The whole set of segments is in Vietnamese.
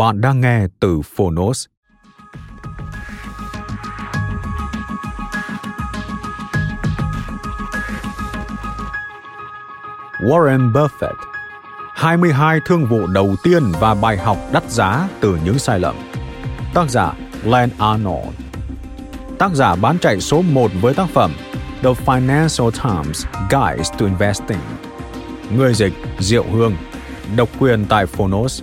Bạn đang nghe từ Phonos. Warren Buffett 22 thương vụ đầu tiên và bài học đắt giá từ những sai lầm. Tác giả Len Arnold Tác giả bán chạy số 1 với tác phẩm The Financial Times Guide to Investing Người dịch Diệu Hương, Độc quyền tại Phonos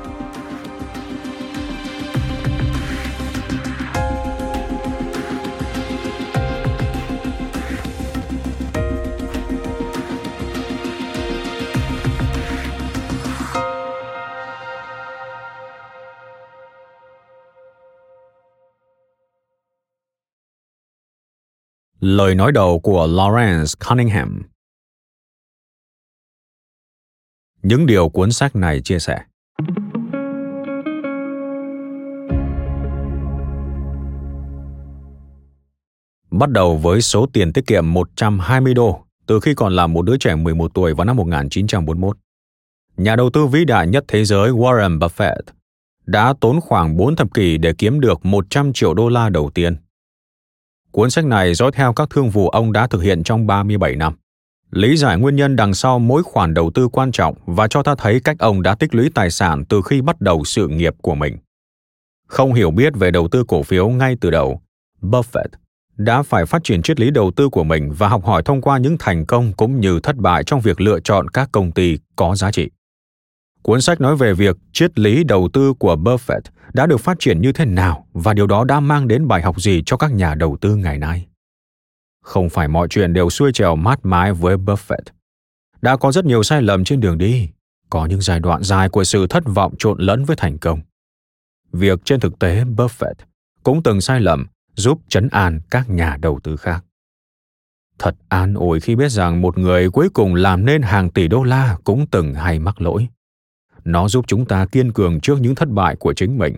Lời nói đầu của Lawrence Cunningham. Những điều cuốn sách này chia sẻ. Bắt đầu với số tiền tiết kiệm 120 đô từ khi còn là một đứa trẻ 11 tuổi vào năm 1941. Nhà đầu tư vĩ đại nhất thế giới Warren Buffett đã tốn khoảng 4 thập kỷ để kiếm được 100 triệu đô la đầu tiên – Cuốn sách này dõi theo các thương vụ ông đã thực hiện trong 37 năm. Lý giải nguyên nhân đằng sau mỗi khoản đầu tư quan trọng và cho ta thấy cách ông đã tích lũy tài sản từ khi bắt đầu sự nghiệp của mình. Không hiểu biết về đầu tư cổ phiếu ngay từ đầu, Buffett đã phải phát triển triết lý đầu tư của mình và học hỏi thông qua những thành công cũng như thất bại trong việc lựa chọn các công ty có giá trị. Cuốn sách nói về việc triết lý đầu tư của Buffett đã được phát triển như thế nào và điều đó đã mang đến bài học gì cho các nhà đầu tư ngày nay. Không phải mọi chuyện đều xuôi trèo mát mái với Buffett. Đã có rất nhiều sai lầm trên đường đi, có những giai đoạn dài của sự thất vọng trộn lẫn với thành công. Việc trên thực tế Buffett cũng từng sai lầm giúp chấn an các nhà đầu tư khác. Thật an ủi khi biết rằng một người cuối cùng làm nên hàng tỷ đô la cũng từng hay mắc lỗi nó giúp chúng ta kiên cường trước những thất bại của chính mình.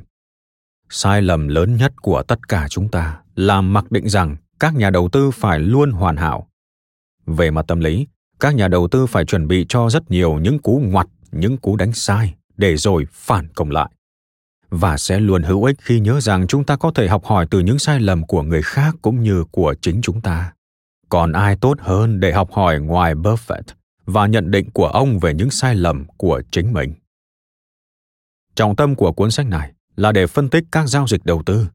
Sai lầm lớn nhất của tất cả chúng ta là mặc định rằng các nhà đầu tư phải luôn hoàn hảo. Về mặt tâm lý, các nhà đầu tư phải chuẩn bị cho rất nhiều những cú ngoặt, những cú đánh sai để rồi phản công lại. Và sẽ luôn hữu ích khi nhớ rằng chúng ta có thể học hỏi từ những sai lầm của người khác cũng như của chính chúng ta. Còn ai tốt hơn để học hỏi ngoài buffett và nhận định của ông về những sai lầm của chính mình? Trọng tâm của cuốn sách này là để phân tích các giao dịch đầu tư.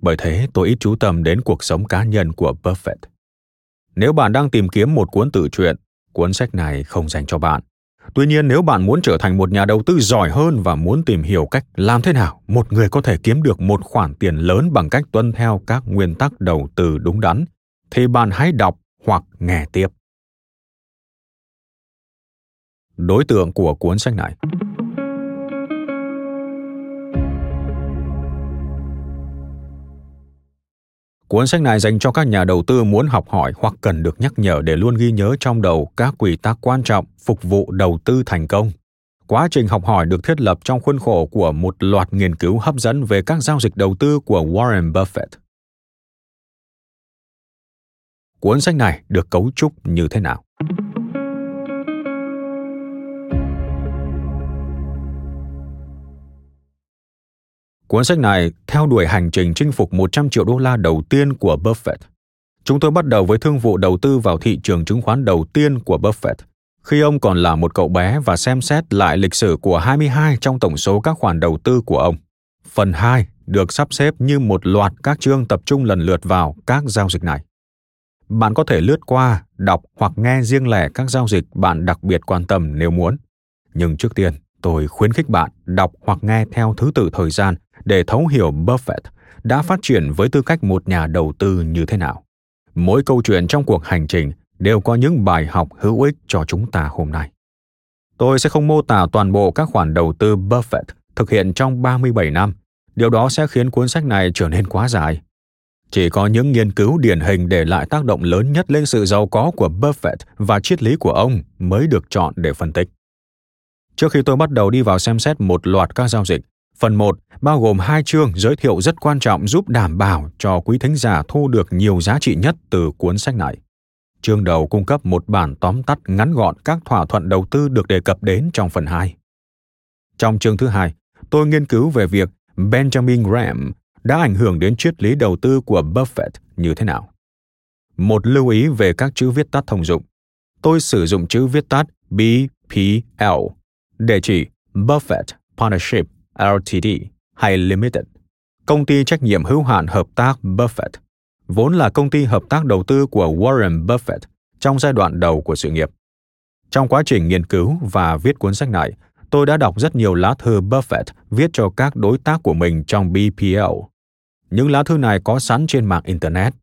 Bởi thế, tôi ít chú tâm đến cuộc sống cá nhân của Buffett. Nếu bạn đang tìm kiếm một cuốn tự truyện, cuốn sách này không dành cho bạn. Tuy nhiên, nếu bạn muốn trở thành một nhà đầu tư giỏi hơn và muốn tìm hiểu cách làm thế nào một người có thể kiếm được một khoản tiền lớn bằng cách tuân theo các nguyên tắc đầu tư đúng đắn, thì bạn hãy đọc hoặc nghe tiếp. Đối tượng của cuốn sách này Cuốn sách này dành cho các nhà đầu tư muốn học hỏi hoặc cần được nhắc nhở để luôn ghi nhớ trong đầu các quy tắc quan trọng phục vụ đầu tư thành công. Quá trình học hỏi được thiết lập trong khuôn khổ của một loạt nghiên cứu hấp dẫn về các giao dịch đầu tư của Warren Buffett. Cuốn sách này được cấu trúc như thế nào? Cuốn sách này theo đuổi hành trình chinh phục 100 triệu đô la đầu tiên của Buffett. Chúng tôi bắt đầu với thương vụ đầu tư vào thị trường chứng khoán đầu tiên của Buffett, khi ông còn là một cậu bé và xem xét lại lịch sử của 22 trong tổng số các khoản đầu tư của ông. Phần 2 được sắp xếp như một loạt các chương tập trung lần lượt vào các giao dịch này. Bạn có thể lướt qua, đọc hoặc nghe riêng lẻ các giao dịch bạn đặc biệt quan tâm nếu muốn. Nhưng trước tiên, tôi khuyến khích bạn đọc hoặc nghe theo thứ tự thời gian để thấu hiểu Buffett đã phát triển với tư cách một nhà đầu tư như thế nào. Mỗi câu chuyện trong cuộc hành trình đều có những bài học hữu ích cho chúng ta hôm nay. Tôi sẽ không mô tả toàn bộ các khoản đầu tư Buffett thực hiện trong 37 năm. Điều đó sẽ khiến cuốn sách này trở nên quá dài. Chỉ có những nghiên cứu điển hình để lại tác động lớn nhất lên sự giàu có của Buffett và triết lý của ông mới được chọn để phân tích. Trước khi tôi bắt đầu đi vào xem xét một loạt các giao dịch, phần 1 bao gồm hai chương giới thiệu rất quan trọng giúp đảm bảo cho quý thính giả thu được nhiều giá trị nhất từ cuốn sách này. Chương đầu cung cấp một bản tóm tắt ngắn gọn các thỏa thuận đầu tư được đề cập đến trong phần 2. Trong chương thứ hai, tôi nghiên cứu về việc Benjamin Graham đã ảnh hưởng đến triết lý đầu tư của Buffett như thế nào. Một lưu ý về các chữ viết tắt thông dụng. Tôi sử dụng chữ viết tắt BPL để chỉ Buffett Partnership Ltd hay Limited, công ty trách nhiệm hữu hạn hợp tác Buffett, vốn là công ty hợp tác đầu tư của Warren Buffett trong giai đoạn đầu của sự nghiệp. Trong quá trình nghiên cứu và viết cuốn sách này, tôi đã đọc rất nhiều lá thư Buffett viết cho các đối tác của mình trong BPL. Những lá thư này có sẵn trên mạng Internet.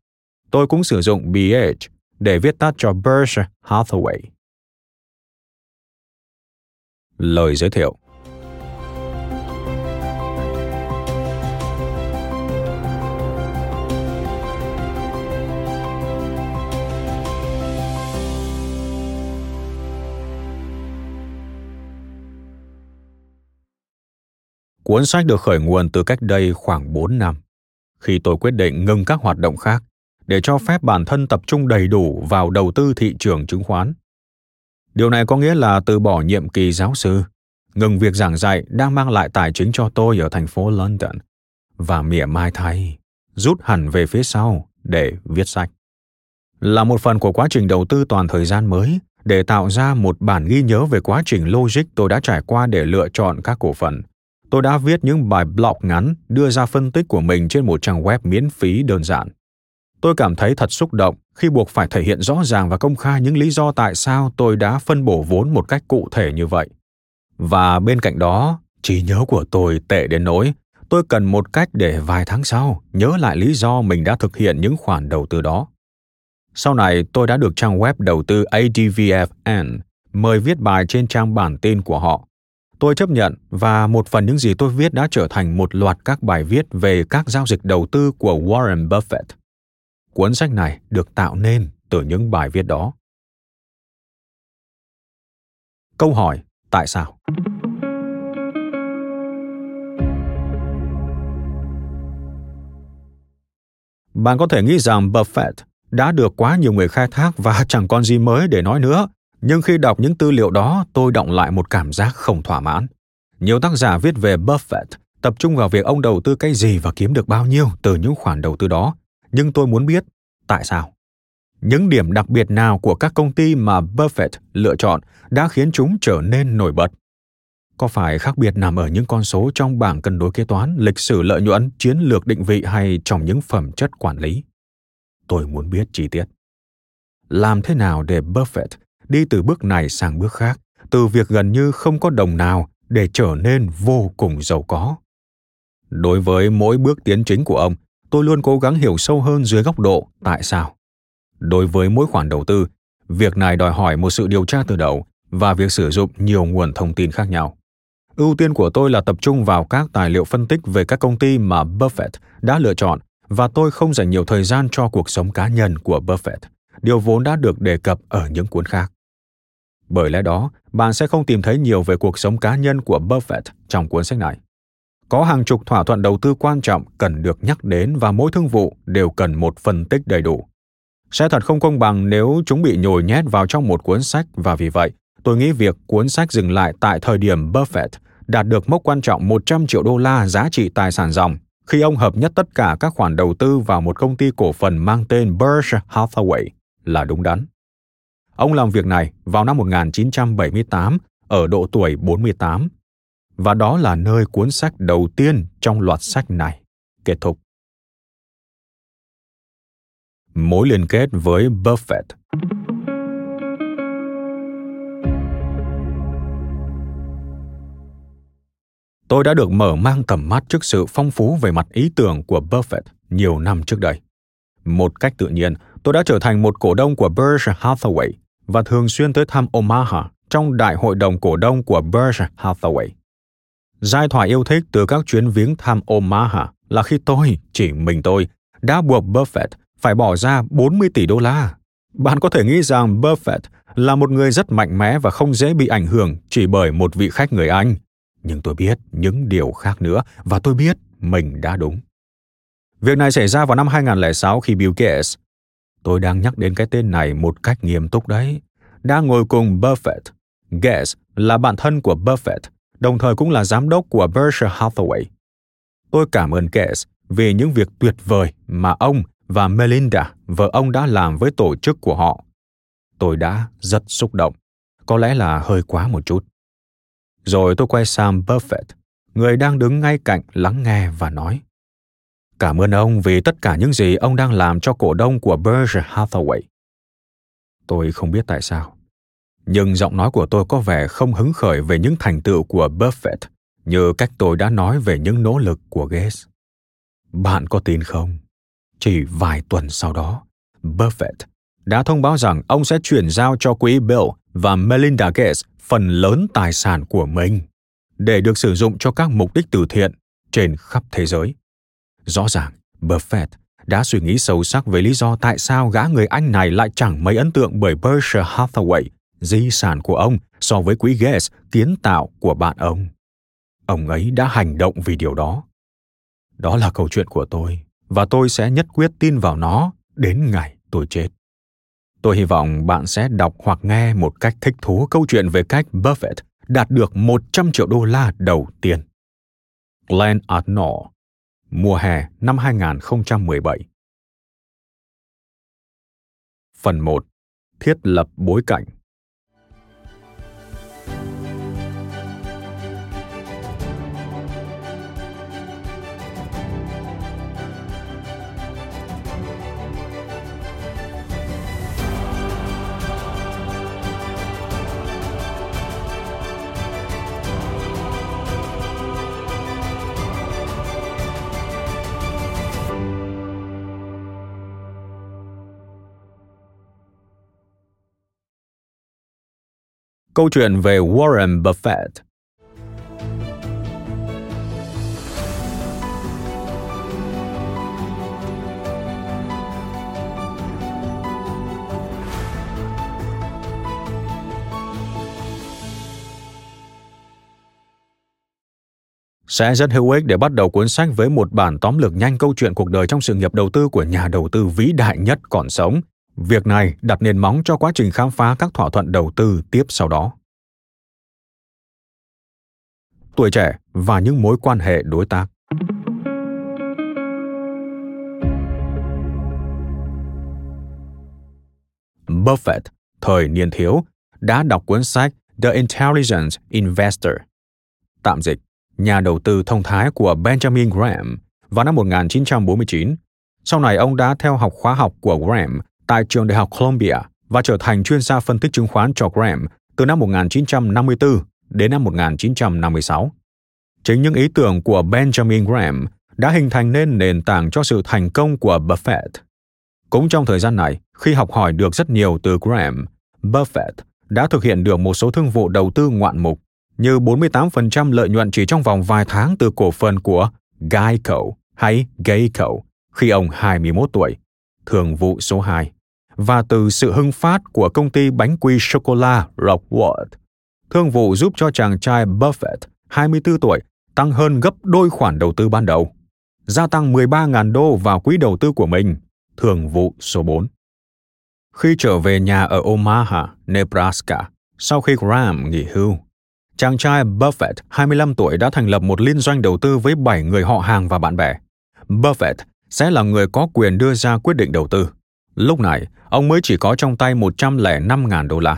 Tôi cũng sử dụng BH để viết tắt cho Berkshire Hathaway. Lời giới thiệu Cuốn sách được khởi nguồn từ cách đây khoảng 4 năm, khi tôi quyết định ngừng các hoạt động khác để cho phép bản thân tập trung đầy đủ vào đầu tư thị trường chứng khoán. Điều này có nghĩa là từ bỏ nhiệm kỳ giáo sư, ngừng việc giảng dạy đang mang lại tài chính cho tôi ở thành phố London và mỉa mai thay, rút hẳn về phía sau để viết sách. Là một phần của quá trình đầu tư toàn thời gian mới để tạo ra một bản ghi nhớ về quá trình logic tôi đã trải qua để lựa chọn các cổ phần tôi đã viết những bài blog ngắn đưa ra phân tích của mình trên một trang web miễn phí đơn giản. Tôi cảm thấy thật xúc động khi buộc phải thể hiện rõ ràng và công khai những lý do tại sao tôi đã phân bổ vốn một cách cụ thể như vậy. Và bên cạnh đó, trí nhớ của tôi tệ đến nỗi tôi cần một cách để vài tháng sau nhớ lại lý do mình đã thực hiện những khoản đầu tư đó. Sau này, tôi đã được trang web đầu tư ADVFN mời viết bài trên trang bản tin của họ Tôi chấp nhận và một phần những gì tôi viết đã trở thành một loạt các bài viết về các giao dịch đầu tư của Warren Buffett. Cuốn sách này được tạo nên từ những bài viết đó. Câu hỏi, tại sao? Bạn có thể nghĩ rằng Buffett đã được quá nhiều người khai thác và chẳng còn gì mới để nói nữa nhưng khi đọc những tư liệu đó, tôi động lại một cảm giác không thỏa mãn. Nhiều tác giả viết về buffett, tập trung vào việc ông đầu tư cái gì và kiếm được bao nhiêu từ những khoản đầu tư đó. Nhưng tôi muốn biết, tại sao? Những điểm đặc biệt nào của các công ty mà buffett lựa chọn đã khiến chúng trở nên nổi bật? Có phải khác biệt nằm ở những con số trong bảng cân đối kế toán, lịch sử lợi nhuận, chiến lược định vị hay trong những phẩm chất quản lý? Tôi muốn biết chi tiết. Làm thế nào để buffett đi từ bước này sang bước khác, từ việc gần như không có đồng nào để trở nên vô cùng giàu có. Đối với mỗi bước tiến chính của ông, tôi luôn cố gắng hiểu sâu hơn dưới góc độ tại sao. Đối với mỗi khoản đầu tư, việc này đòi hỏi một sự điều tra từ đầu và việc sử dụng nhiều nguồn thông tin khác nhau. Ưu tiên của tôi là tập trung vào các tài liệu phân tích về các công ty mà buffett đã lựa chọn và tôi không dành nhiều thời gian cho cuộc sống cá nhân của buffett. Điều vốn đã được đề cập ở những cuốn khác bởi lẽ đó, bạn sẽ không tìm thấy nhiều về cuộc sống cá nhân của Buffett trong cuốn sách này. Có hàng chục thỏa thuận đầu tư quan trọng cần được nhắc đến và mỗi thương vụ đều cần một phân tích đầy đủ. Sẽ thật không công bằng nếu chúng bị nhồi nhét vào trong một cuốn sách và vì vậy, tôi nghĩ việc cuốn sách dừng lại tại thời điểm Buffett đạt được mốc quan trọng 100 triệu đô la giá trị tài sản dòng khi ông hợp nhất tất cả các khoản đầu tư vào một công ty cổ phần mang tên Berkshire Hathaway là đúng đắn. Ông làm việc này vào năm 1978 ở độ tuổi 48 và đó là nơi cuốn sách đầu tiên trong loạt sách này kết thúc. Mối liên kết với Buffett tôi đã được mở mang tầm mắt trước sự phong phú về mặt ý tưởng của Buffett nhiều năm trước đây. Một cách tự nhiên, tôi đã trở thành một cổ đông của Berkshire Hathaway và thường xuyên tới thăm Omaha trong đại hội đồng cổ đông của Berkshire Hathaway. Giai thoại yêu thích từ các chuyến viếng thăm Omaha là khi tôi, chỉ mình tôi, đã buộc Buffett phải bỏ ra 40 tỷ đô la. Bạn có thể nghĩ rằng Buffett là một người rất mạnh mẽ và không dễ bị ảnh hưởng chỉ bởi một vị khách người Anh nhưng tôi biết những điều khác nữa và tôi biết mình đã đúng. Việc này xảy ra vào năm 2006 khi Bill Gates, tôi đang nhắc đến cái tên này một cách nghiêm túc đấy, đang ngồi cùng Buffett. Gates là bạn thân của Buffett, đồng thời cũng là giám đốc của Berkshire Hathaway. Tôi cảm ơn Gates vì những việc tuyệt vời mà ông và Melinda, vợ ông đã làm với tổ chức của họ. Tôi đã rất xúc động, có lẽ là hơi quá một chút. Rồi tôi quay sang Buffett, người đang đứng ngay cạnh lắng nghe và nói. Cảm ơn ông vì tất cả những gì ông đang làm cho cổ đông của Berkshire Hathaway. Tôi không biết tại sao, nhưng giọng nói của tôi có vẻ không hứng khởi về những thành tựu của Buffett như cách tôi đã nói về những nỗ lực của Gates. Bạn có tin không? Chỉ vài tuần sau đó, Buffett đã thông báo rằng ông sẽ chuyển giao cho quỹ Bill và Melinda Gates phần lớn tài sản của mình để được sử dụng cho các mục đích từ thiện trên khắp thế giới. Rõ ràng, Buffett đã suy nghĩ sâu sắc về lý do tại sao gã người Anh này lại chẳng mấy ấn tượng bởi Berkshire Hathaway, di sản của ông so với quỹ Gates kiến tạo của bạn ông. Ông ấy đã hành động vì điều đó. Đó là câu chuyện của tôi, và tôi sẽ nhất quyết tin vào nó đến ngày tôi chết. Tôi hy vọng bạn sẽ đọc hoặc nghe một cách thích thú câu chuyện về cách Buffett đạt được 100 triệu đô la đầu tiên. Glenn Arnold, mùa hè năm 2017 Phần 1. Thiết lập bối cảnh Câu chuyện về Warren Buffett. Sẽ rất hữu ích để bắt đầu cuốn sách với một bản tóm lược nhanh câu chuyện cuộc đời trong sự nghiệp đầu tư của nhà đầu tư vĩ đại nhất còn sống. Việc này đặt nền móng cho quá trình khám phá các thỏa thuận đầu tư tiếp sau đó. Tuổi trẻ và những mối quan hệ đối tác. Buffett, thời niên thiếu, đã đọc cuốn sách The Intelligent Investor, tạm dịch, nhà đầu tư thông thái của Benjamin Graham vào năm 1949. Sau này ông đã theo học khóa học của Graham tại trường đại học Columbia và trở thành chuyên gia phân tích chứng khoán cho Graham từ năm 1954 đến năm 1956. Chính những ý tưởng của Benjamin Graham đã hình thành nên nền tảng cho sự thành công của Buffett. Cũng trong thời gian này, khi học hỏi được rất nhiều từ Graham, Buffett đã thực hiện được một số thương vụ đầu tư ngoạn mục như 48% lợi nhuận chỉ trong vòng vài tháng từ cổ phần của Geico hay Geico khi ông 21 tuổi, thường vụ số 2 và từ sự hưng phát của công ty bánh quy sô-cô-la Rockwood. Thương vụ giúp cho chàng trai Buffett, 24 tuổi, tăng hơn gấp đôi khoản đầu tư ban đầu, gia tăng 13.000 đô vào quỹ đầu tư của mình, thường vụ số 4. Khi trở về nhà ở Omaha, Nebraska, sau khi Graham nghỉ hưu, chàng trai Buffett, 25 tuổi đã thành lập một liên doanh đầu tư với 7 người họ hàng và bạn bè. Buffett sẽ là người có quyền đưa ra quyết định đầu tư. Lúc này, ông mới chỉ có trong tay 105.000 đô la.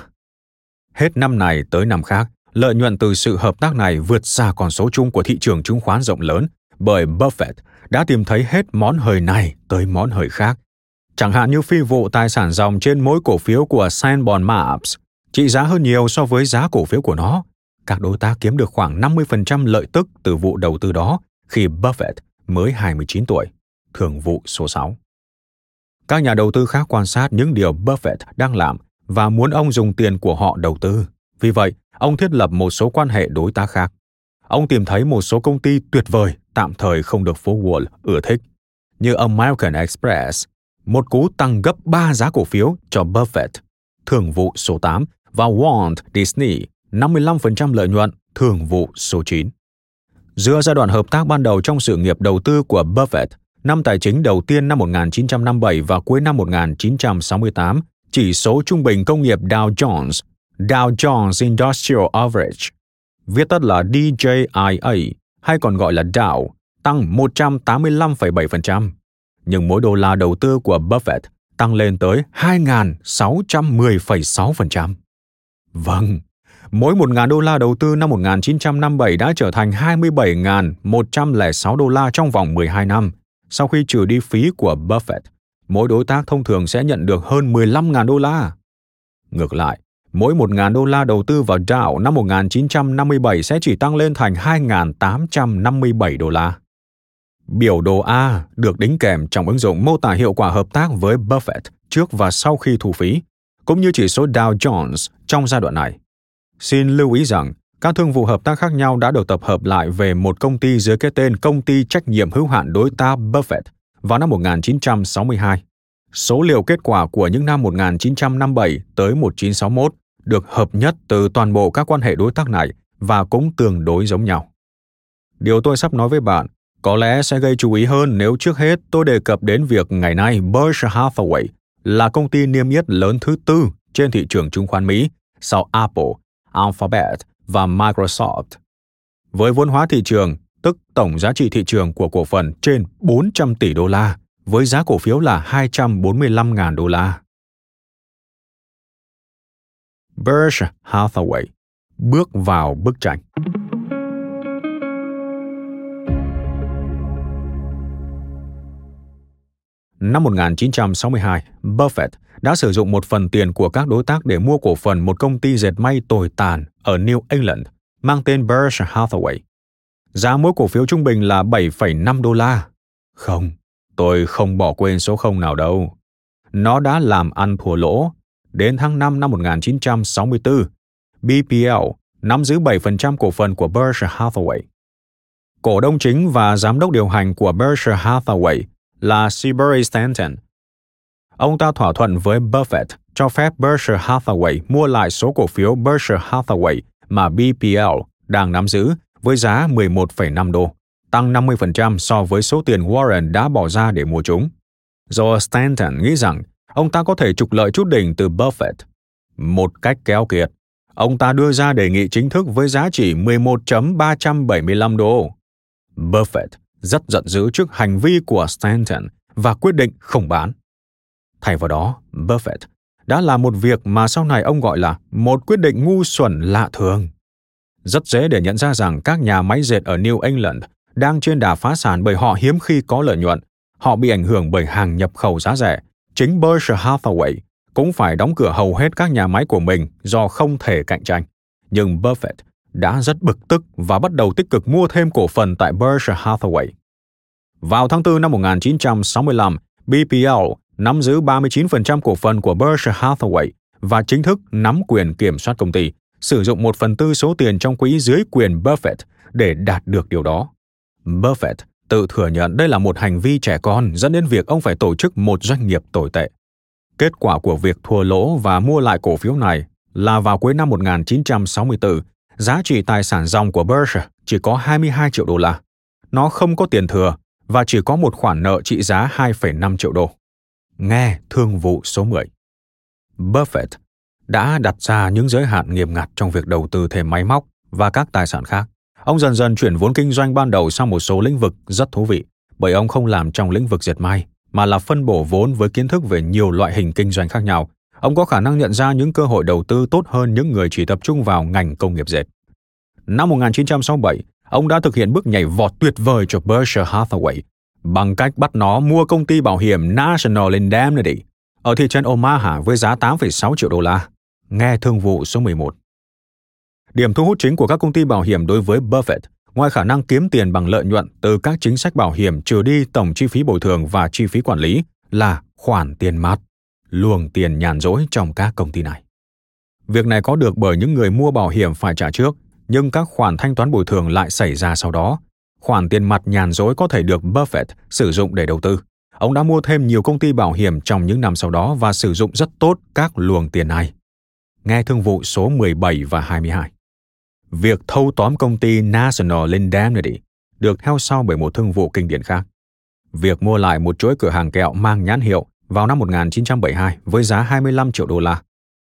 Hết năm này tới năm khác, lợi nhuận từ sự hợp tác này vượt xa con số chung của thị trường chứng khoán rộng lớn bởi Buffett đã tìm thấy hết món hời này tới món hời khác. Chẳng hạn như phi vụ tài sản dòng trên mỗi cổ phiếu của Sanborn Maps, trị giá hơn nhiều so với giá cổ phiếu của nó. Các đối tác kiếm được khoảng 50% lợi tức từ vụ đầu tư đó khi Buffett mới 29 tuổi, thường vụ số 6. Các nhà đầu tư khác quan sát những điều Buffett đang làm và muốn ông dùng tiền của họ đầu tư. Vì vậy, ông thiết lập một số quan hệ đối tác khác. Ông tìm thấy một số công ty tuyệt vời tạm thời không được phố Wall ưa thích, như American Express, một cú tăng gấp 3 giá cổ phiếu cho Buffett, thường vụ số 8, và Walt Disney, 55% lợi nhuận, thường vụ số 9. Giữa giai đoạn hợp tác ban đầu trong sự nghiệp đầu tư của Buffett, năm tài chính đầu tiên năm 1957 và cuối năm 1968, chỉ số trung bình công nghiệp Dow Jones, Dow Jones Industrial Average, viết tắt là DJIA, hay còn gọi là Dow, tăng 185,7%. Nhưng mỗi đô la đầu tư của Buffett tăng lên tới 2.610,6%. Vâng, mỗi 1.000 đô la đầu tư năm 1957 đã trở thành 27.106 đô la trong vòng 12 năm. Sau khi trừ đi phí của Buffett, mỗi đối tác thông thường sẽ nhận được hơn 15.000 đô la. Ngược lại, mỗi 1.000 đô la đầu tư vào Dow năm 1957 sẽ chỉ tăng lên thành 2.857 đô la. Biểu đồ A được đính kèm trong ứng dụng mô tả hiệu quả hợp tác với Buffett trước và sau khi thu phí, cũng như chỉ số Dow Jones trong giai đoạn này. Xin lưu ý rằng, các thương vụ hợp tác khác nhau đã được tập hợp lại về một công ty dưới cái tên Công ty Trách nhiệm hữu hạn đối tác Buffett vào năm 1962. Số liệu kết quả của những năm 1957 tới 1961 được hợp nhất từ toàn bộ các quan hệ đối tác này và cũng tương đối giống nhau. Điều tôi sắp nói với bạn có lẽ sẽ gây chú ý hơn nếu trước hết tôi đề cập đến việc ngày nay Berkshire Hathaway là công ty niêm yết lớn thứ tư trên thị trường chứng khoán Mỹ sau Apple, Alphabet và Microsoft. Với vốn hóa thị trường, tức tổng giá trị thị trường của cổ phần trên 400 tỷ đô la, với giá cổ phiếu là 245.000 đô la. Berkshire Hathaway bước vào bức tranh. Năm 1962, Buffett đã sử dụng một phần tiền của các đối tác để mua cổ phần một công ty dệt may tồi tàn ở New England mang tên Berkshire Hathaway. Giá mỗi cổ phiếu trung bình là 7,5 đô la. Không, tôi không bỏ quên số không nào đâu. Nó đã làm ăn thua lỗ. Đến tháng 5 năm 1964, BPL nắm giữ 7% cổ phần của Berkshire Hathaway. Cổ đông chính và giám đốc điều hành của Berkshire Hathaway là Seabury Stanton. Ông ta thỏa thuận với Buffett cho phép Berkshire Hathaway mua lại số cổ phiếu Berkshire Hathaway mà BPL đang nắm giữ với giá 11,5 đô, tăng 50% so với số tiền Warren đã bỏ ra để mua chúng. Do Stanton nghĩ rằng ông ta có thể trục lợi chút đỉnh từ Buffett. Một cách kéo kiệt, ông ta đưa ra đề nghị chính thức với giá trị 11.375 đô. Buffett rất giận dữ trước hành vi của Stanton và quyết định không bán. Thay vào đó, Buffett đã là một việc mà sau này ông gọi là một quyết định ngu xuẩn lạ thường. Rất dễ để nhận ra rằng các nhà máy dệt ở New England đang trên đà phá sản bởi họ hiếm khi có lợi nhuận. Họ bị ảnh hưởng bởi hàng nhập khẩu giá rẻ. Chính Berkshire Hathaway cũng phải đóng cửa hầu hết các nhà máy của mình do không thể cạnh tranh. Nhưng Buffett đã rất bực tức và bắt đầu tích cực mua thêm cổ phần tại Berkshire Hathaway. Vào tháng 4 năm 1965, BPL nắm giữ 39% cổ phần của Berkshire Hathaway và chính thức nắm quyền kiểm soát công ty, sử dụng một phần tư số tiền trong quỹ dưới quyền Buffett để đạt được điều đó. Buffett tự thừa nhận đây là một hành vi trẻ con dẫn đến việc ông phải tổ chức một doanh nghiệp tồi tệ. Kết quả của việc thua lỗ và mua lại cổ phiếu này là vào cuối năm 1964, giá trị tài sản dòng của Berkshire chỉ có 22 triệu đô la. Nó không có tiền thừa và chỉ có một khoản nợ trị giá 2,5 triệu đô. Nghe thương vụ số 10. Buffett đã đặt ra những giới hạn nghiêm ngặt trong việc đầu tư thêm máy móc và các tài sản khác. Ông dần dần chuyển vốn kinh doanh ban đầu sang một số lĩnh vực rất thú vị, bởi ông không làm trong lĩnh vực dệt may, mà là phân bổ vốn với kiến thức về nhiều loại hình kinh doanh khác nhau. Ông có khả năng nhận ra những cơ hội đầu tư tốt hơn những người chỉ tập trung vào ngành công nghiệp dệt. Năm 1967, ông đã thực hiện bước nhảy vọt tuyệt vời cho Berkshire Hathaway bằng cách bắt nó mua công ty bảo hiểm National Indemnity ở thị trấn Omaha với giá 8,6 triệu đô la. Nghe thương vụ số 11. Điểm thu hút chính của các công ty bảo hiểm đối với Buffett, ngoài khả năng kiếm tiền bằng lợi nhuận từ các chính sách bảo hiểm trừ đi tổng chi phí bồi thường và chi phí quản lý, là khoản tiền mặt, luồng tiền nhàn rỗi trong các công ty này. Việc này có được bởi những người mua bảo hiểm phải trả trước, nhưng các khoản thanh toán bồi thường lại xảy ra sau đó. Khoản tiền mặt nhàn rỗi có thể được Buffett sử dụng để đầu tư. Ông đã mua thêm nhiều công ty bảo hiểm trong những năm sau đó và sử dụng rất tốt các luồng tiền này. Nghe thương vụ số 17 và 22. Việc thâu tóm công ty National Indemnity được theo sau bởi một thương vụ kinh điển khác. Việc mua lại một chuỗi cửa hàng kẹo mang nhãn hiệu vào năm 1972 với giá 25 triệu đô la.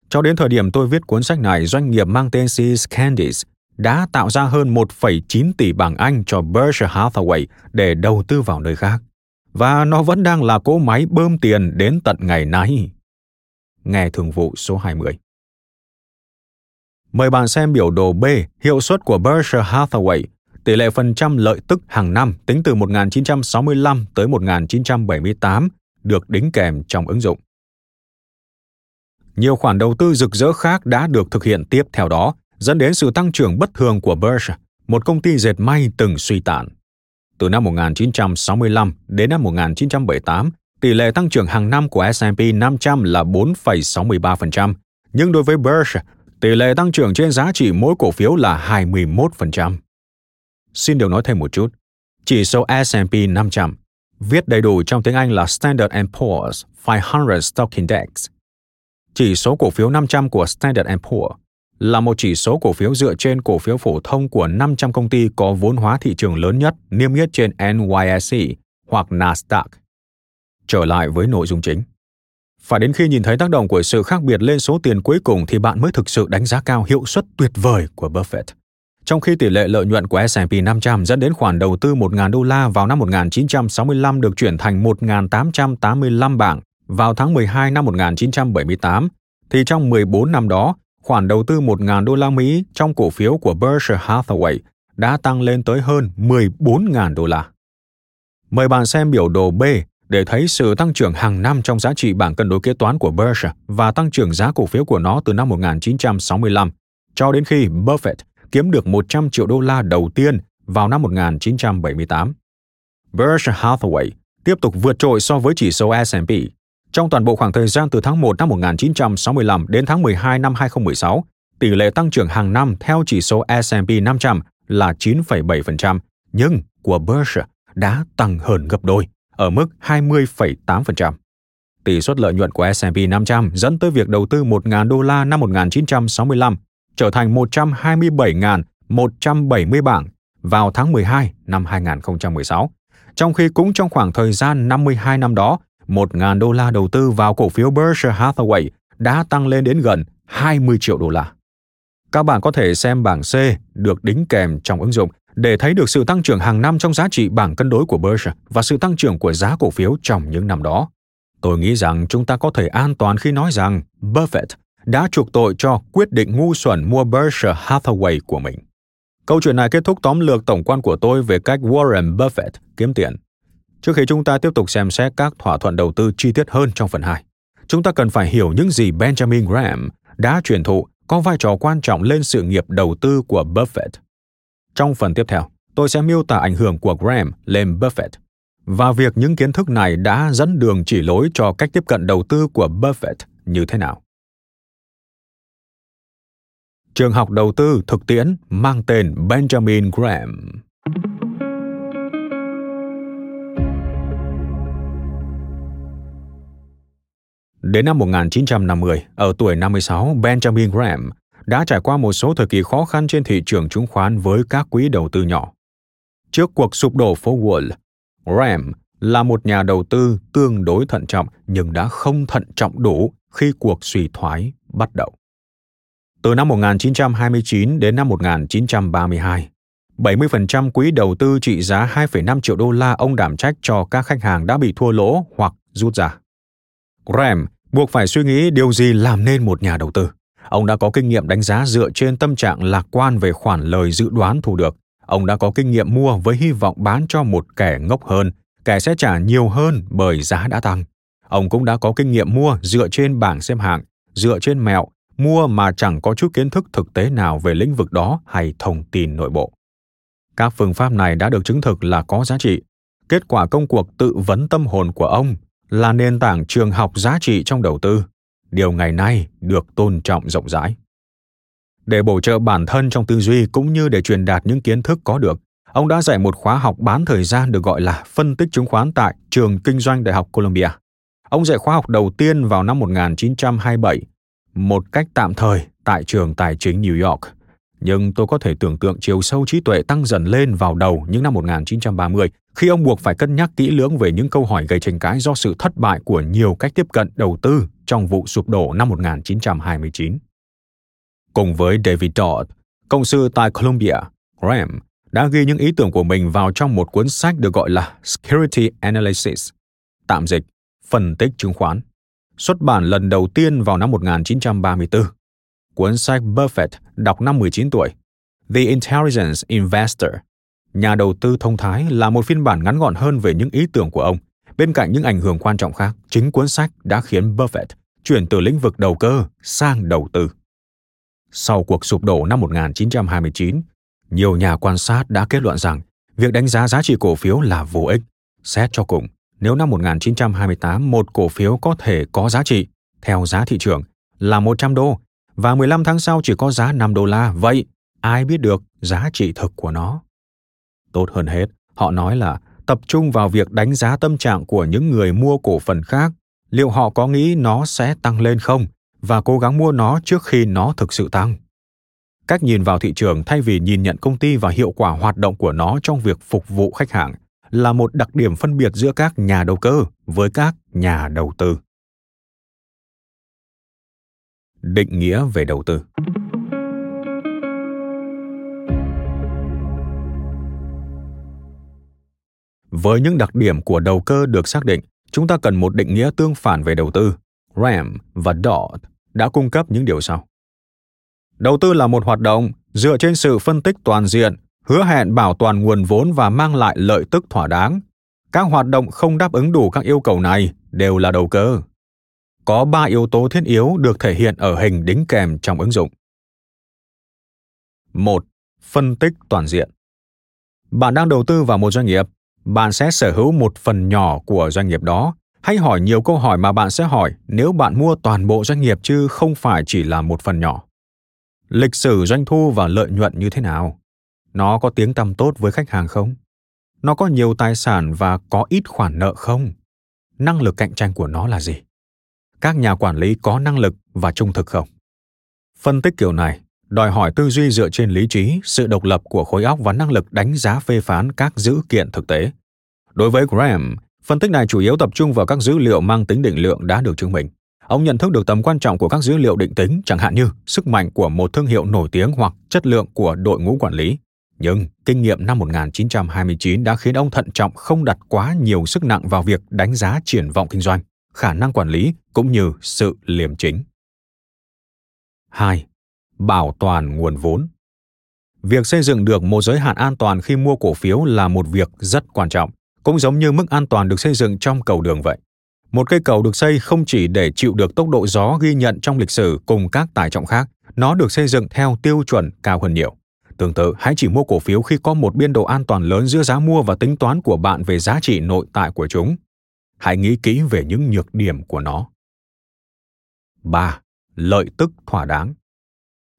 Cho đến thời điểm tôi viết cuốn sách này, doanh nghiệp mang tên Seas Candies đã tạo ra hơn 1,9 tỷ bảng Anh cho Berkshire Hathaway để đầu tư vào nơi khác. Và nó vẫn đang là cỗ máy bơm tiền đến tận ngày nay. Nghe thường vụ số 20. Mời bạn xem biểu đồ B, hiệu suất của Berkshire Hathaway, tỷ lệ phần trăm lợi tức hàng năm tính từ 1965 tới 1978 được đính kèm trong ứng dụng. Nhiều khoản đầu tư rực rỡ khác đã được thực hiện tiếp theo đó, dẫn đến sự tăng trưởng bất thường của Berkshire, một công ty dệt may từng suy tàn. Từ năm 1965 đến năm 1978, tỷ lệ tăng trưởng hàng năm của S&P 500 là 4,63%, nhưng đối với Berkshire, tỷ lệ tăng trưởng trên giá trị mỗi cổ phiếu là 21%. Xin được nói thêm một chút. Chỉ số S&P 500, viết đầy đủ trong tiếng Anh là Standard Poor's 500 Stock Index. Chỉ số cổ phiếu 500 của Standard Poor's là một chỉ số cổ phiếu dựa trên cổ phiếu phổ thông của 500 công ty có vốn hóa thị trường lớn nhất niêm yết trên NYSE hoặc Nasdaq. Trở lại với nội dung chính. Phải đến khi nhìn thấy tác động của sự khác biệt lên số tiền cuối cùng thì bạn mới thực sự đánh giá cao hiệu suất tuyệt vời của Buffett. Trong khi tỷ lệ lợi nhuận của S&P 500 dẫn đến khoản đầu tư 1.000 đô la vào năm 1965 được chuyển thành 1.885 bảng vào tháng 12 năm 1978, thì trong 14 năm đó, khoản đầu tư 1.000 đô la Mỹ trong cổ phiếu của Berkshire Hathaway đã tăng lên tới hơn 14.000 đô la. Mời bạn xem biểu đồ B để thấy sự tăng trưởng hàng năm trong giá trị bảng cân đối kế toán của Berkshire và tăng trưởng giá cổ phiếu của nó từ năm 1965 cho đến khi Buffett kiếm được 100 triệu đô la đầu tiên vào năm 1978. Berkshire Hathaway tiếp tục vượt trội so với chỉ số S&P. Trong toàn bộ khoảng thời gian từ tháng 1 năm 1965 đến tháng 12 năm 2016, tỷ lệ tăng trưởng hàng năm theo chỉ số S&P 500 là 9,7%, nhưng của Berkshire đã tăng hơn gấp đôi, ở mức 20,8%. Tỷ suất lợi nhuận của S&P 500 dẫn tới việc đầu tư 1.000 đô la năm 1965 trở thành 127.170 bảng vào tháng 12 năm 2016, trong khi cũng trong khoảng thời gian 52 năm đó, 1.000 đô la đầu tư vào cổ phiếu Berkshire Hathaway đã tăng lên đến gần 20 triệu đô la. Các bạn có thể xem bảng C được đính kèm trong ứng dụng để thấy được sự tăng trưởng hàng năm trong giá trị bảng cân đối của Berkshire và sự tăng trưởng của giá cổ phiếu trong những năm đó. Tôi nghĩ rằng chúng ta có thể an toàn khi nói rằng Buffett đã chuộc tội cho quyết định ngu xuẩn mua Berkshire Hathaway của mình. Câu chuyện này kết thúc tóm lược tổng quan của tôi về cách Warren Buffett kiếm tiền. Trước khi chúng ta tiếp tục xem xét các thỏa thuận đầu tư chi tiết hơn trong phần 2, chúng ta cần phải hiểu những gì Benjamin Graham đã truyền thụ có vai trò quan trọng lên sự nghiệp đầu tư của Buffett. Trong phần tiếp theo, tôi sẽ miêu tả ảnh hưởng của Graham lên Buffett và việc những kiến thức này đã dẫn đường chỉ lối cho cách tiếp cận đầu tư của Buffett như thế nào. Trường học đầu tư thực tiễn mang tên Benjamin Graham. Đến năm 1950, ở tuổi 56, Benjamin Graham đã trải qua một số thời kỳ khó khăn trên thị trường chứng khoán với các quỹ đầu tư nhỏ. Trước cuộc sụp đổ phố Wall, Graham là một nhà đầu tư tương đối thận trọng nhưng đã không thận trọng đủ khi cuộc suy thoái bắt đầu. Từ năm 1929 đến năm 1932, 70% quỹ đầu tư trị giá 2,5 triệu đô la ông đảm trách cho các khách hàng đã bị thua lỗ hoặc rút ra. Graham buộc phải suy nghĩ điều gì làm nên một nhà đầu tư. Ông đã có kinh nghiệm đánh giá dựa trên tâm trạng lạc quan về khoản lời dự đoán thu được. Ông đã có kinh nghiệm mua với hy vọng bán cho một kẻ ngốc hơn, kẻ sẽ trả nhiều hơn bởi giá đã tăng. Ông cũng đã có kinh nghiệm mua dựa trên bảng xếp hạng, dựa trên mẹo, mua mà chẳng có chút kiến thức thực tế nào về lĩnh vực đó hay thông tin nội bộ. Các phương pháp này đã được chứng thực là có giá trị. Kết quả công cuộc tự vấn tâm hồn của ông là nền tảng trường học giá trị trong đầu tư. Điều ngày nay được tôn trọng rộng rãi. Để bổ trợ bản thân trong tư duy cũng như để truyền đạt những kiến thức có được, ông đã dạy một khóa học bán thời gian được gọi là phân tích chứng khoán tại trường kinh doanh Đại học Columbia. Ông dạy khóa học đầu tiên vào năm 1927, một cách tạm thời tại trường tài chính New York. Nhưng tôi có thể tưởng tượng chiều sâu trí tuệ tăng dần lên vào đầu những năm 1930 khi ông buộc phải cân nhắc kỹ lưỡng về những câu hỏi gây tranh cãi do sự thất bại của nhiều cách tiếp cận đầu tư trong vụ sụp đổ năm 1929. Cùng với David Dodd, công sư tại Columbia, Graham đã ghi những ý tưởng của mình vào trong một cuốn sách được gọi là Security Analysis, tạm dịch, phân tích chứng khoán, xuất bản lần đầu tiên vào năm 1934. Cuốn sách Buffett đọc năm 19 tuổi, The Intelligence Investor, nhà đầu tư thông thái là một phiên bản ngắn gọn hơn về những ý tưởng của ông. Bên cạnh những ảnh hưởng quan trọng khác, chính cuốn sách đã khiến Buffett chuyển từ lĩnh vực đầu cơ sang đầu tư. Sau cuộc sụp đổ năm 1929, nhiều nhà quan sát đã kết luận rằng việc đánh giá giá trị cổ phiếu là vô ích. Xét cho cùng, nếu năm 1928 một cổ phiếu có thể có giá trị theo giá thị trường là 100 đô và 15 tháng sau chỉ có giá 5 đô la, vậy ai biết được giá trị thực của nó? Tốt hơn hết, họ nói là tập trung vào việc đánh giá tâm trạng của những người mua cổ phần khác, liệu họ có nghĩ nó sẽ tăng lên không và cố gắng mua nó trước khi nó thực sự tăng. Cách nhìn vào thị trường thay vì nhìn nhận công ty và hiệu quả hoạt động của nó trong việc phục vụ khách hàng là một đặc điểm phân biệt giữa các nhà đầu cơ với các nhà đầu tư. Định nghĩa về đầu tư Với những đặc điểm của đầu cơ được xác định, chúng ta cần một định nghĩa tương phản về đầu tư. Ram và Dodd đã cung cấp những điều sau. Đầu tư là một hoạt động dựa trên sự phân tích toàn diện, hứa hẹn bảo toàn nguồn vốn và mang lại lợi tức thỏa đáng. Các hoạt động không đáp ứng đủ các yêu cầu này đều là đầu cơ. Có ba yếu tố thiết yếu được thể hiện ở hình đính kèm trong ứng dụng. Một, Phân tích toàn diện. Bạn đang đầu tư vào một doanh nghiệp, bạn sẽ sở hữu một phần nhỏ của doanh nghiệp đó. Hãy hỏi nhiều câu hỏi mà bạn sẽ hỏi nếu bạn mua toàn bộ doanh nghiệp chứ không phải chỉ là một phần nhỏ. Lịch sử doanh thu và lợi nhuận như thế nào? Nó có tiếng tăm tốt với khách hàng không? Nó có nhiều tài sản và có ít khoản nợ không? Năng lực cạnh tranh của nó là gì? Các nhà quản lý có năng lực và trung thực không? Phân tích kiểu này đòi hỏi tư duy dựa trên lý trí, sự độc lập của khối óc và năng lực đánh giá phê phán các dữ kiện thực tế. Đối với Graham, phân tích này chủ yếu tập trung vào các dữ liệu mang tính định lượng đã được chứng minh. Ông nhận thức được tầm quan trọng của các dữ liệu định tính, chẳng hạn như sức mạnh của một thương hiệu nổi tiếng hoặc chất lượng của đội ngũ quản lý. Nhưng kinh nghiệm năm 1929 đã khiến ông thận trọng không đặt quá nhiều sức nặng vào việc đánh giá triển vọng kinh doanh, khả năng quản lý cũng như sự liềm chính. 2 bảo toàn nguồn vốn. Việc xây dựng được một giới hạn an toàn khi mua cổ phiếu là một việc rất quan trọng, cũng giống như mức an toàn được xây dựng trong cầu đường vậy. Một cây cầu được xây không chỉ để chịu được tốc độ gió ghi nhận trong lịch sử cùng các tải trọng khác, nó được xây dựng theo tiêu chuẩn cao hơn nhiều. Tương tự, hãy chỉ mua cổ phiếu khi có một biên độ an toàn lớn giữa giá mua và tính toán của bạn về giá trị nội tại của chúng. Hãy nghĩ kỹ về những nhược điểm của nó. 3. Lợi tức thỏa đáng.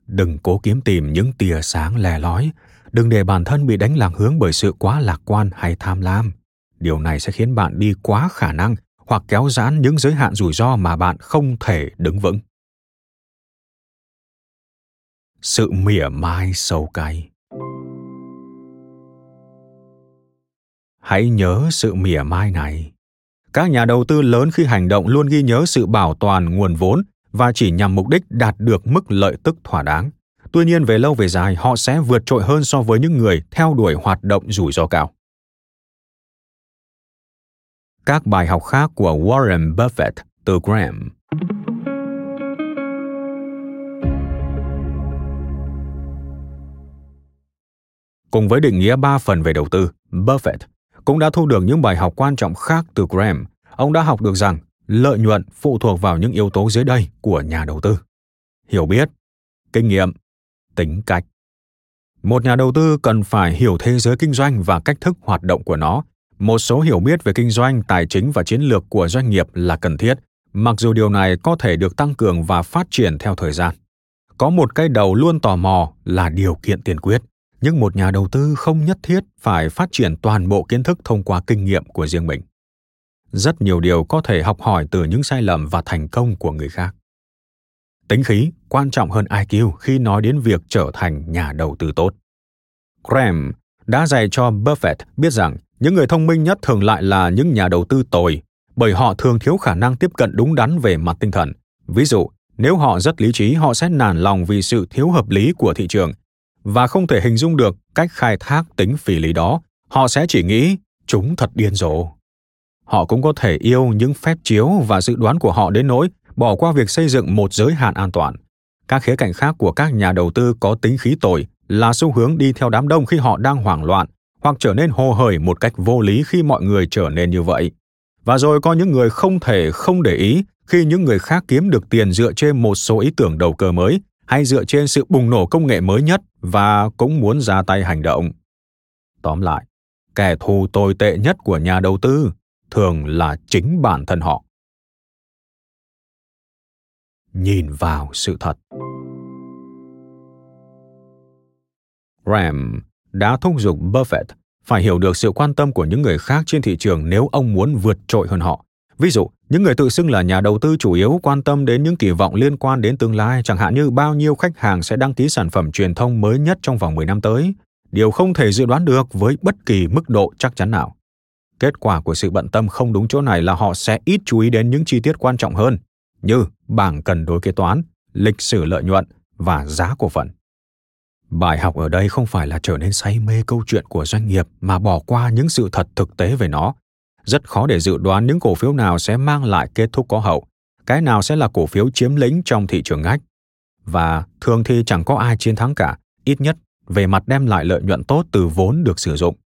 Đừng cố kiếm tìm những tia sáng lè lói đừng để bản thân bị đánh lạc hướng bởi sự quá lạc quan hay tham lam. Điều này sẽ khiến bạn đi quá khả năng hoặc kéo giãn những giới hạn rủi ro mà bạn không thể đứng vững. Sự mỉa mai sâu cay. Hãy nhớ sự mỉa mai này các nhà đầu tư lớn khi hành động luôn ghi nhớ sự bảo toàn nguồn vốn và chỉ nhằm mục đích đạt được mức lợi tức thỏa đáng. Tuy nhiên về lâu về dài họ sẽ vượt trội hơn so với những người theo đuổi hoạt động rủi ro cao. Các bài học khác của Warren Buffett từ Graham Cùng với định nghĩa ba phần về đầu tư, Buffett cũng đã thu được những bài học quan trọng khác từ Graham. Ông đã học được rằng lợi nhuận phụ thuộc vào những yếu tố dưới đây của nhà đầu tư. Hiểu biết, kinh nghiệm, tính cách. Một nhà đầu tư cần phải hiểu thế giới kinh doanh và cách thức hoạt động của nó. Một số hiểu biết về kinh doanh, tài chính và chiến lược của doanh nghiệp là cần thiết, mặc dù điều này có thể được tăng cường và phát triển theo thời gian. Có một cái đầu luôn tò mò là điều kiện tiền quyết nhưng một nhà đầu tư không nhất thiết phải phát triển toàn bộ kiến thức thông qua kinh nghiệm của riêng mình. Rất nhiều điều có thể học hỏi từ những sai lầm và thành công của người khác. Tính khí quan trọng hơn iq khi nói đến việc trở thành nhà đầu tư tốt. Graham đã dạy cho buffett biết rằng những người thông minh nhất thường lại là những nhà đầu tư tồi, bởi họ thường thiếu khả năng tiếp cận đúng đắn về mặt tinh thần. Ví dụ, nếu họ rất lý trí, họ sẽ nản lòng vì sự thiếu hợp lý của thị trường và không thể hình dung được cách khai thác tính phỉ lý đó, họ sẽ chỉ nghĩ chúng thật điên rồ. Họ cũng có thể yêu những phép chiếu và dự đoán của họ đến nỗi bỏ qua việc xây dựng một giới hạn an toàn. Các khía cạnh khác của các nhà đầu tư có tính khí tồi là xu hướng đi theo đám đông khi họ đang hoảng loạn hoặc trở nên hồ hởi một cách vô lý khi mọi người trở nên như vậy. Và rồi có những người không thể không để ý khi những người khác kiếm được tiền dựa trên một số ý tưởng đầu cơ mới hay dựa trên sự bùng nổ công nghệ mới nhất và cũng muốn ra tay hành động. Tóm lại, kẻ thù tồi tệ nhất của nhà đầu tư thường là chính bản thân họ. Nhìn vào sự thật. Ram đã thúc giục buffett phải hiểu được sự quan tâm của những người khác trên thị trường nếu ông muốn vượt trội hơn họ. Ví dụ những người tự xưng là nhà đầu tư chủ yếu quan tâm đến những kỳ vọng liên quan đến tương lai, chẳng hạn như bao nhiêu khách hàng sẽ đăng ký sản phẩm truyền thông mới nhất trong vòng 10 năm tới, điều không thể dự đoán được với bất kỳ mức độ chắc chắn nào. Kết quả của sự bận tâm không đúng chỗ này là họ sẽ ít chú ý đến những chi tiết quan trọng hơn, như bảng cân đối kế toán, lịch sử lợi nhuận và giá cổ phần. Bài học ở đây không phải là trở nên say mê câu chuyện của doanh nghiệp mà bỏ qua những sự thật thực tế về nó rất khó để dự đoán những cổ phiếu nào sẽ mang lại kết thúc có hậu, cái nào sẽ là cổ phiếu chiếm lĩnh trong thị trường ngách. Và thường thì chẳng có ai chiến thắng cả, ít nhất về mặt đem lại lợi nhuận tốt từ vốn được sử dụng.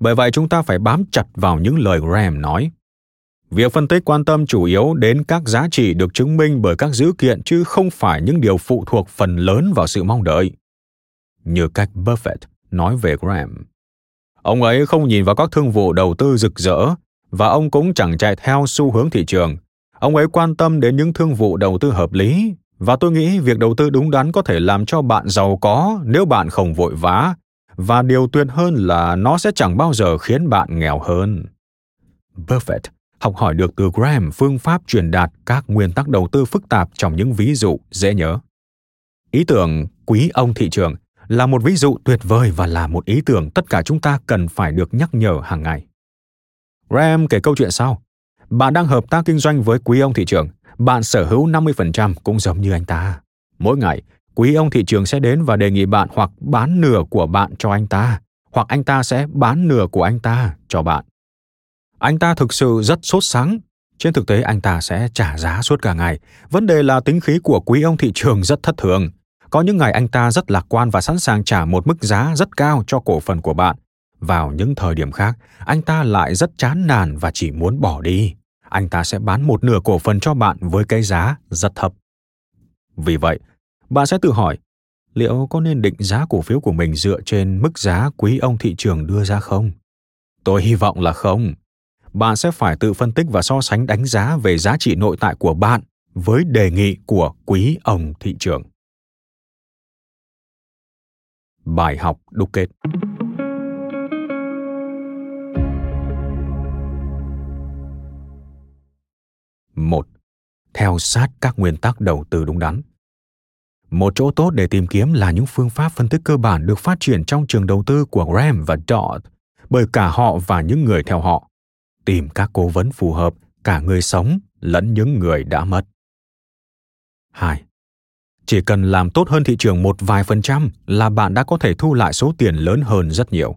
Bởi vậy chúng ta phải bám chặt vào những lời Graham nói. Việc phân tích quan tâm chủ yếu đến các giá trị được chứng minh bởi các dữ kiện chứ không phải những điều phụ thuộc phần lớn vào sự mong đợi. Như cách Buffett nói về Graham. Ông ấy không nhìn vào các thương vụ đầu tư rực rỡ, và ông cũng chẳng chạy theo xu hướng thị trường. Ông ấy quan tâm đến những thương vụ đầu tư hợp lý, và tôi nghĩ việc đầu tư đúng đắn có thể làm cho bạn giàu có nếu bạn không vội vã, và điều tuyệt hơn là nó sẽ chẳng bao giờ khiến bạn nghèo hơn. Buffett học hỏi được từ Graham phương pháp truyền đạt các nguyên tắc đầu tư phức tạp trong những ví dụ dễ nhớ. Ý tưởng quý ông thị trường là một ví dụ tuyệt vời và là một ý tưởng tất cả chúng ta cần phải được nhắc nhở hàng ngày. Ram kể câu chuyện sau. Bạn đang hợp tác kinh doanh với quý ông thị trường. Bạn sở hữu 50% cũng giống như anh ta. Mỗi ngày, quý ông thị trường sẽ đến và đề nghị bạn hoặc bán nửa của bạn cho anh ta, hoặc anh ta sẽ bán nửa của anh ta cho bạn. Anh ta thực sự rất sốt sáng. Trên thực tế anh ta sẽ trả giá suốt cả ngày. Vấn đề là tính khí của quý ông thị trường rất thất thường có những ngày anh ta rất lạc quan và sẵn sàng trả một mức giá rất cao cho cổ phần của bạn. Vào những thời điểm khác, anh ta lại rất chán nản và chỉ muốn bỏ đi. Anh ta sẽ bán một nửa cổ phần cho bạn với cái giá rất thấp. Vì vậy, bạn sẽ tự hỏi, liệu có nên định giá cổ phiếu của mình dựa trên mức giá quý ông thị trường đưa ra không? Tôi hy vọng là không. Bạn sẽ phải tự phân tích và so sánh đánh giá về giá trị nội tại của bạn với đề nghị của quý ông thị trường. Bài học đúc kết một Theo sát các nguyên tắc đầu tư đúng đắn. Một chỗ tốt để tìm kiếm là những phương pháp phân tích cơ bản được phát triển trong trường đầu tư của Graham và Dodd bởi cả họ và những người theo họ. Tìm các cố vấn phù hợp, cả người sống lẫn những người đã mất. 2. Chỉ cần làm tốt hơn thị trường một vài phần trăm là bạn đã có thể thu lại số tiền lớn hơn rất nhiều.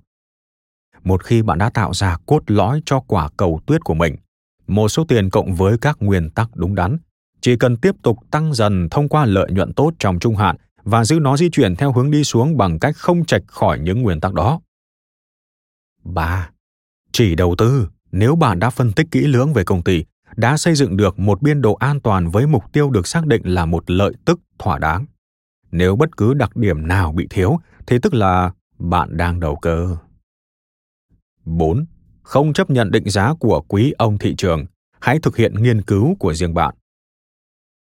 Một khi bạn đã tạo ra cốt lõi cho quả cầu tuyết của mình, một số tiền cộng với các nguyên tắc đúng đắn, chỉ cần tiếp tục tăng dần thông qua lợi nhuận tốt trong trung hạn và giữ nó di chuyển theo hướng đi xuống bằng cách không chạch khỏi những nguyên tắc đó. 3. Chỉ đầu tư nếu bạn đã phân tích kỹ lưỡng về công ty, đã xây dựng được một biên độ an toàn với mục tiêu được xác định là một lợi tức thỏa đáng. Nếu bất cứ đặc điểm nào bị thiếu thì tức là bạn đang đầu cơ. 4. Không chấp nhận định giá của quý ông thị trường, hãy thực hiện nghiên cứu của riêng bạn.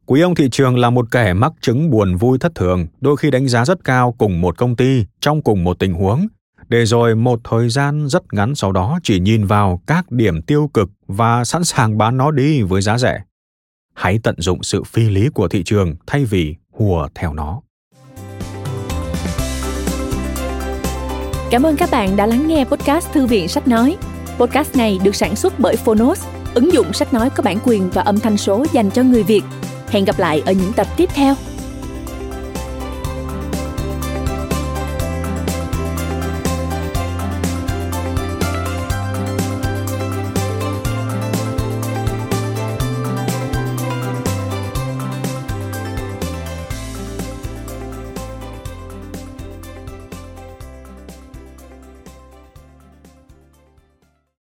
Quý ông thị trường là một kẻ mắc chứng buồn vui thất thường, đôi khi đánh giá rất cao cùng một công ty trong cùng một tình huống, để rồi một thời gian rất ngắn sau đó chỉ nhìn vào các điểm tiêu cực và sẵn sàng bán nó đi với giá rẻ. Hãy tận dụng sự phi lý của thị trường thay vì hùa theo nó. Cảm ơn các bạn đã lắng nghe podcast Thư viện Sách Nói. Podcast này được sản xuất bởi Phonos, ứng dụng sách nói có bản quyền và âm thanh số dành cho người Việt. Hẹn gặp lại ở những tập tiếp theo.